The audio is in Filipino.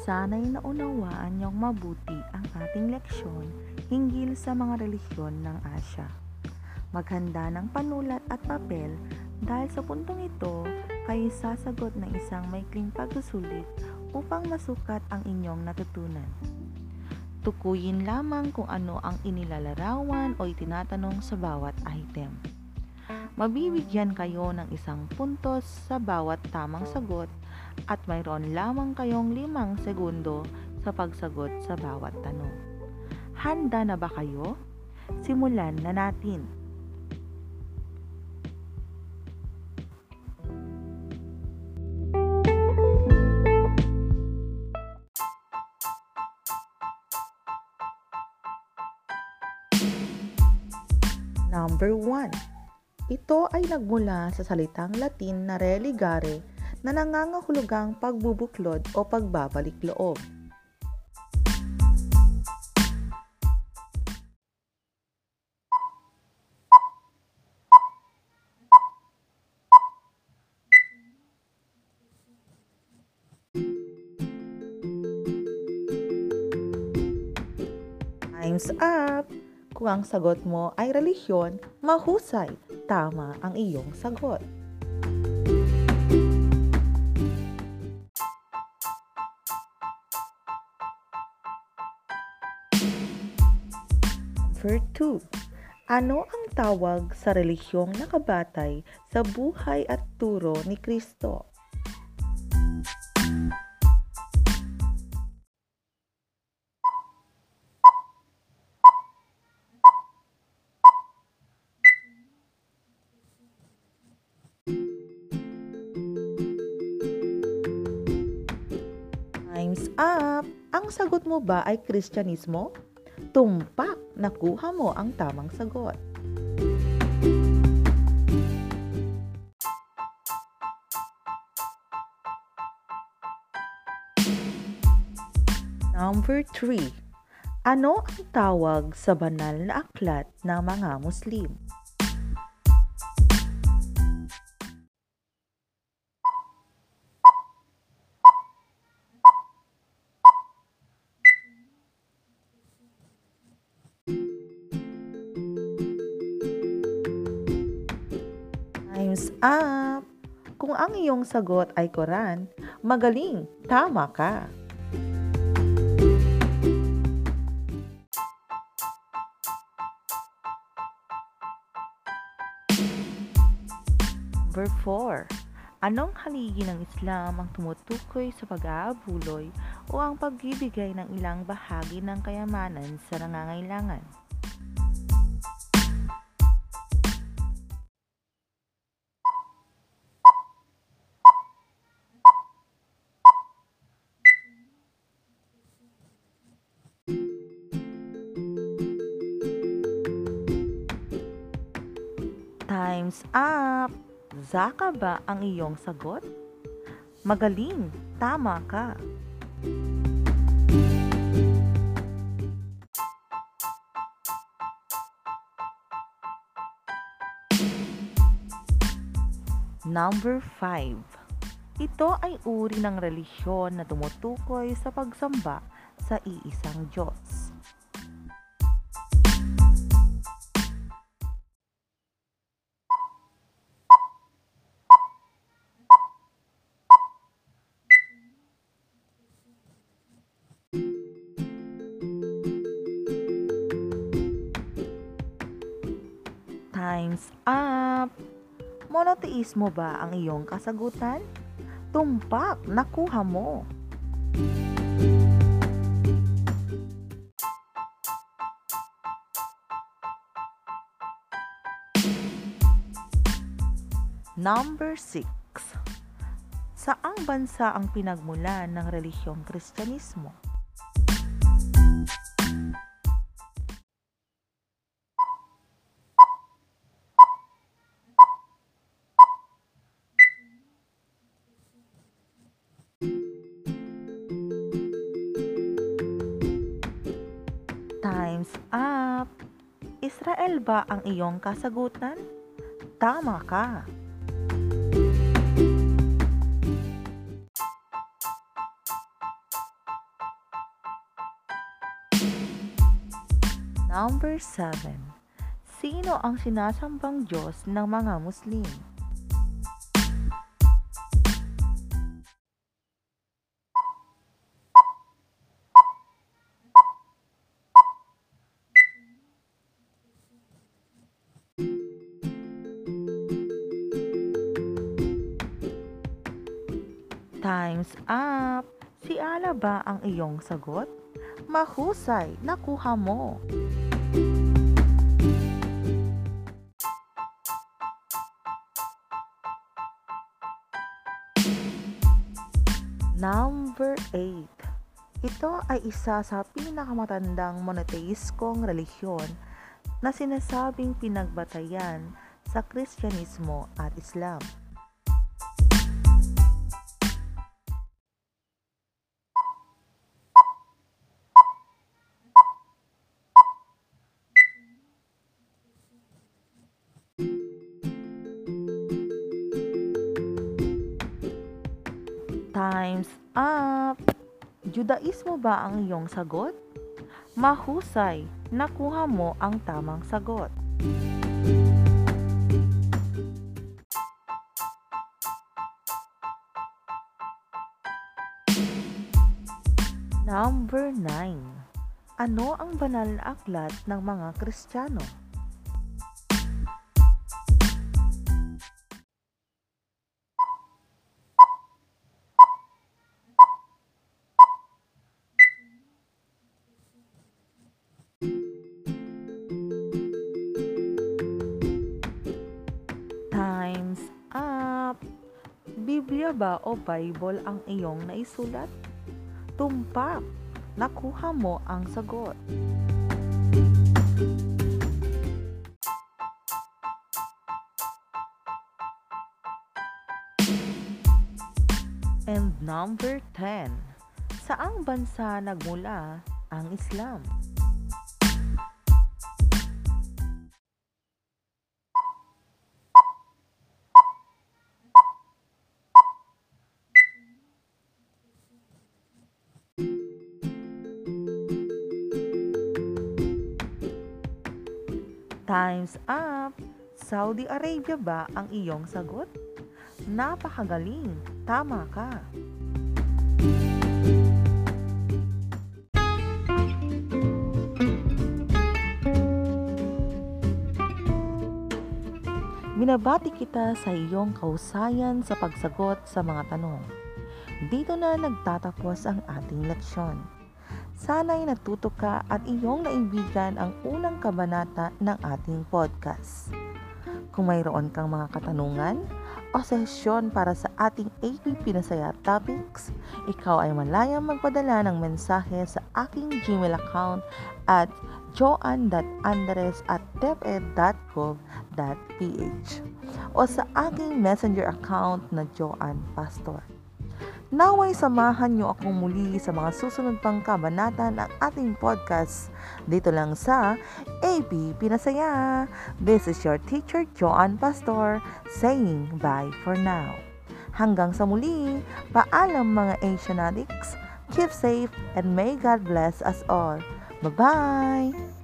Sana'y naunawaan niyong mabuti ang ating leksyon hinggil sa mga relihiyon ng Asya. Maghanda ng panulat at papel dahil sa puntong ito, kayo sasagot ng isang maikling pagsusulit upang masukat ang inyong natutunan. Tukuyin lamang kung ano ang inilalarawan o itinatanong sa bawat item. Mabibigyan kayo ng isang puntos sa bawat tamang sagot at mayroon lamang kayong limang segundo sa pagsagot sa bawat tanong. Handa na ba kayo? Simulan na natin! Number 1. Ito ay nagmula sa salitang Latin na religare na nangangahulugang pagbubuklod o pagbabalik loob. Time's up! Kung ang sagot mo ay relihiyon, mahusay, tama ang iyong sagot. Number 2. Ano ang tawag sa relihiyong nakabatay sa buhay at turo ni Kristo? Time's up! Ang sagot mo ba ay Kristyanismo? Tumpak! Nakuha mo ang tamang sagot. Number 3. Ano ang tawag sa banal na aklat ng mga Muslim? Time's up! Kung ang iyong sagot ay Quran, magaling, tama ka. Number 4. Anong haligi ng Islam ang tumutukoy sa pag-aabuloy o ang pagbibigay ng ilang bahagi ng kayamanan sa nangangailangan? Time's up! Zaka ba ang iyong sagot? Magaling! Tama ka! Number 5. Ito ay uri ng relihiyon na tumutukoy sa pagsamba sa iisang Diyos. Time's up! Monoteismo ba ang iyong kasagutan? Tumpak! Nakuha mo! Number 6. Saang bansa ang pinagmulan ng relihiyong Kristyanismo? Time's up! Ah, Israel ba ang iyong kasagutan? Tama ka! Number 7. Sino ang sinasambang Diyos ng mga Muslim? Time's up! Si Ala ba ang iyong sagot? Mahusay, nakuha mo. Number 8. Ito ay isa sa pinakamatandang monotheiskong relihiyon na sinasabing pinagbatayan sa Kristyanismo at Islam. Time's up! Judaismo ba ang iyong sagot? Mahusay, nakuha mo ang tamang sagot. Number 9. Ano ang banal na aklat ng mga Kristiyano? Biblia ba o Bible ang iyong naisulat? Tumpak! Nakuha mo ang sagot. And number 10. Saang bansa nagmula ang Islam? Time's up! Saudi Arabia ba ang iyong sagot? Napakagaling! Tama ka! Binabati kita sa iyong kausayan sa pagsagot sa mga tanong. Dito na nagtatapos ang ating leksyon. Sana'y natuto ka at iyong naibigan ang unang kabanata ng ating podcast. Kung mayroon kang mga katanungan o sesyon para sa ating AP Pinasaya topics, ikaw ay malayang magpadala ng mensahe sa aking Gmail account at joan.andres at deped.gov.ph o sa aking messenger account na Joan. Naway samahan niyo akong muli sa mga susunod pang kabanata ng ating podcast dito lang sa AP Pinasaya. This is your teacher Joan Pastor saying bye for now. Hanggang sa muli, paalam mga Asian addicts, keep safe and may God bless us all. Bye-bye!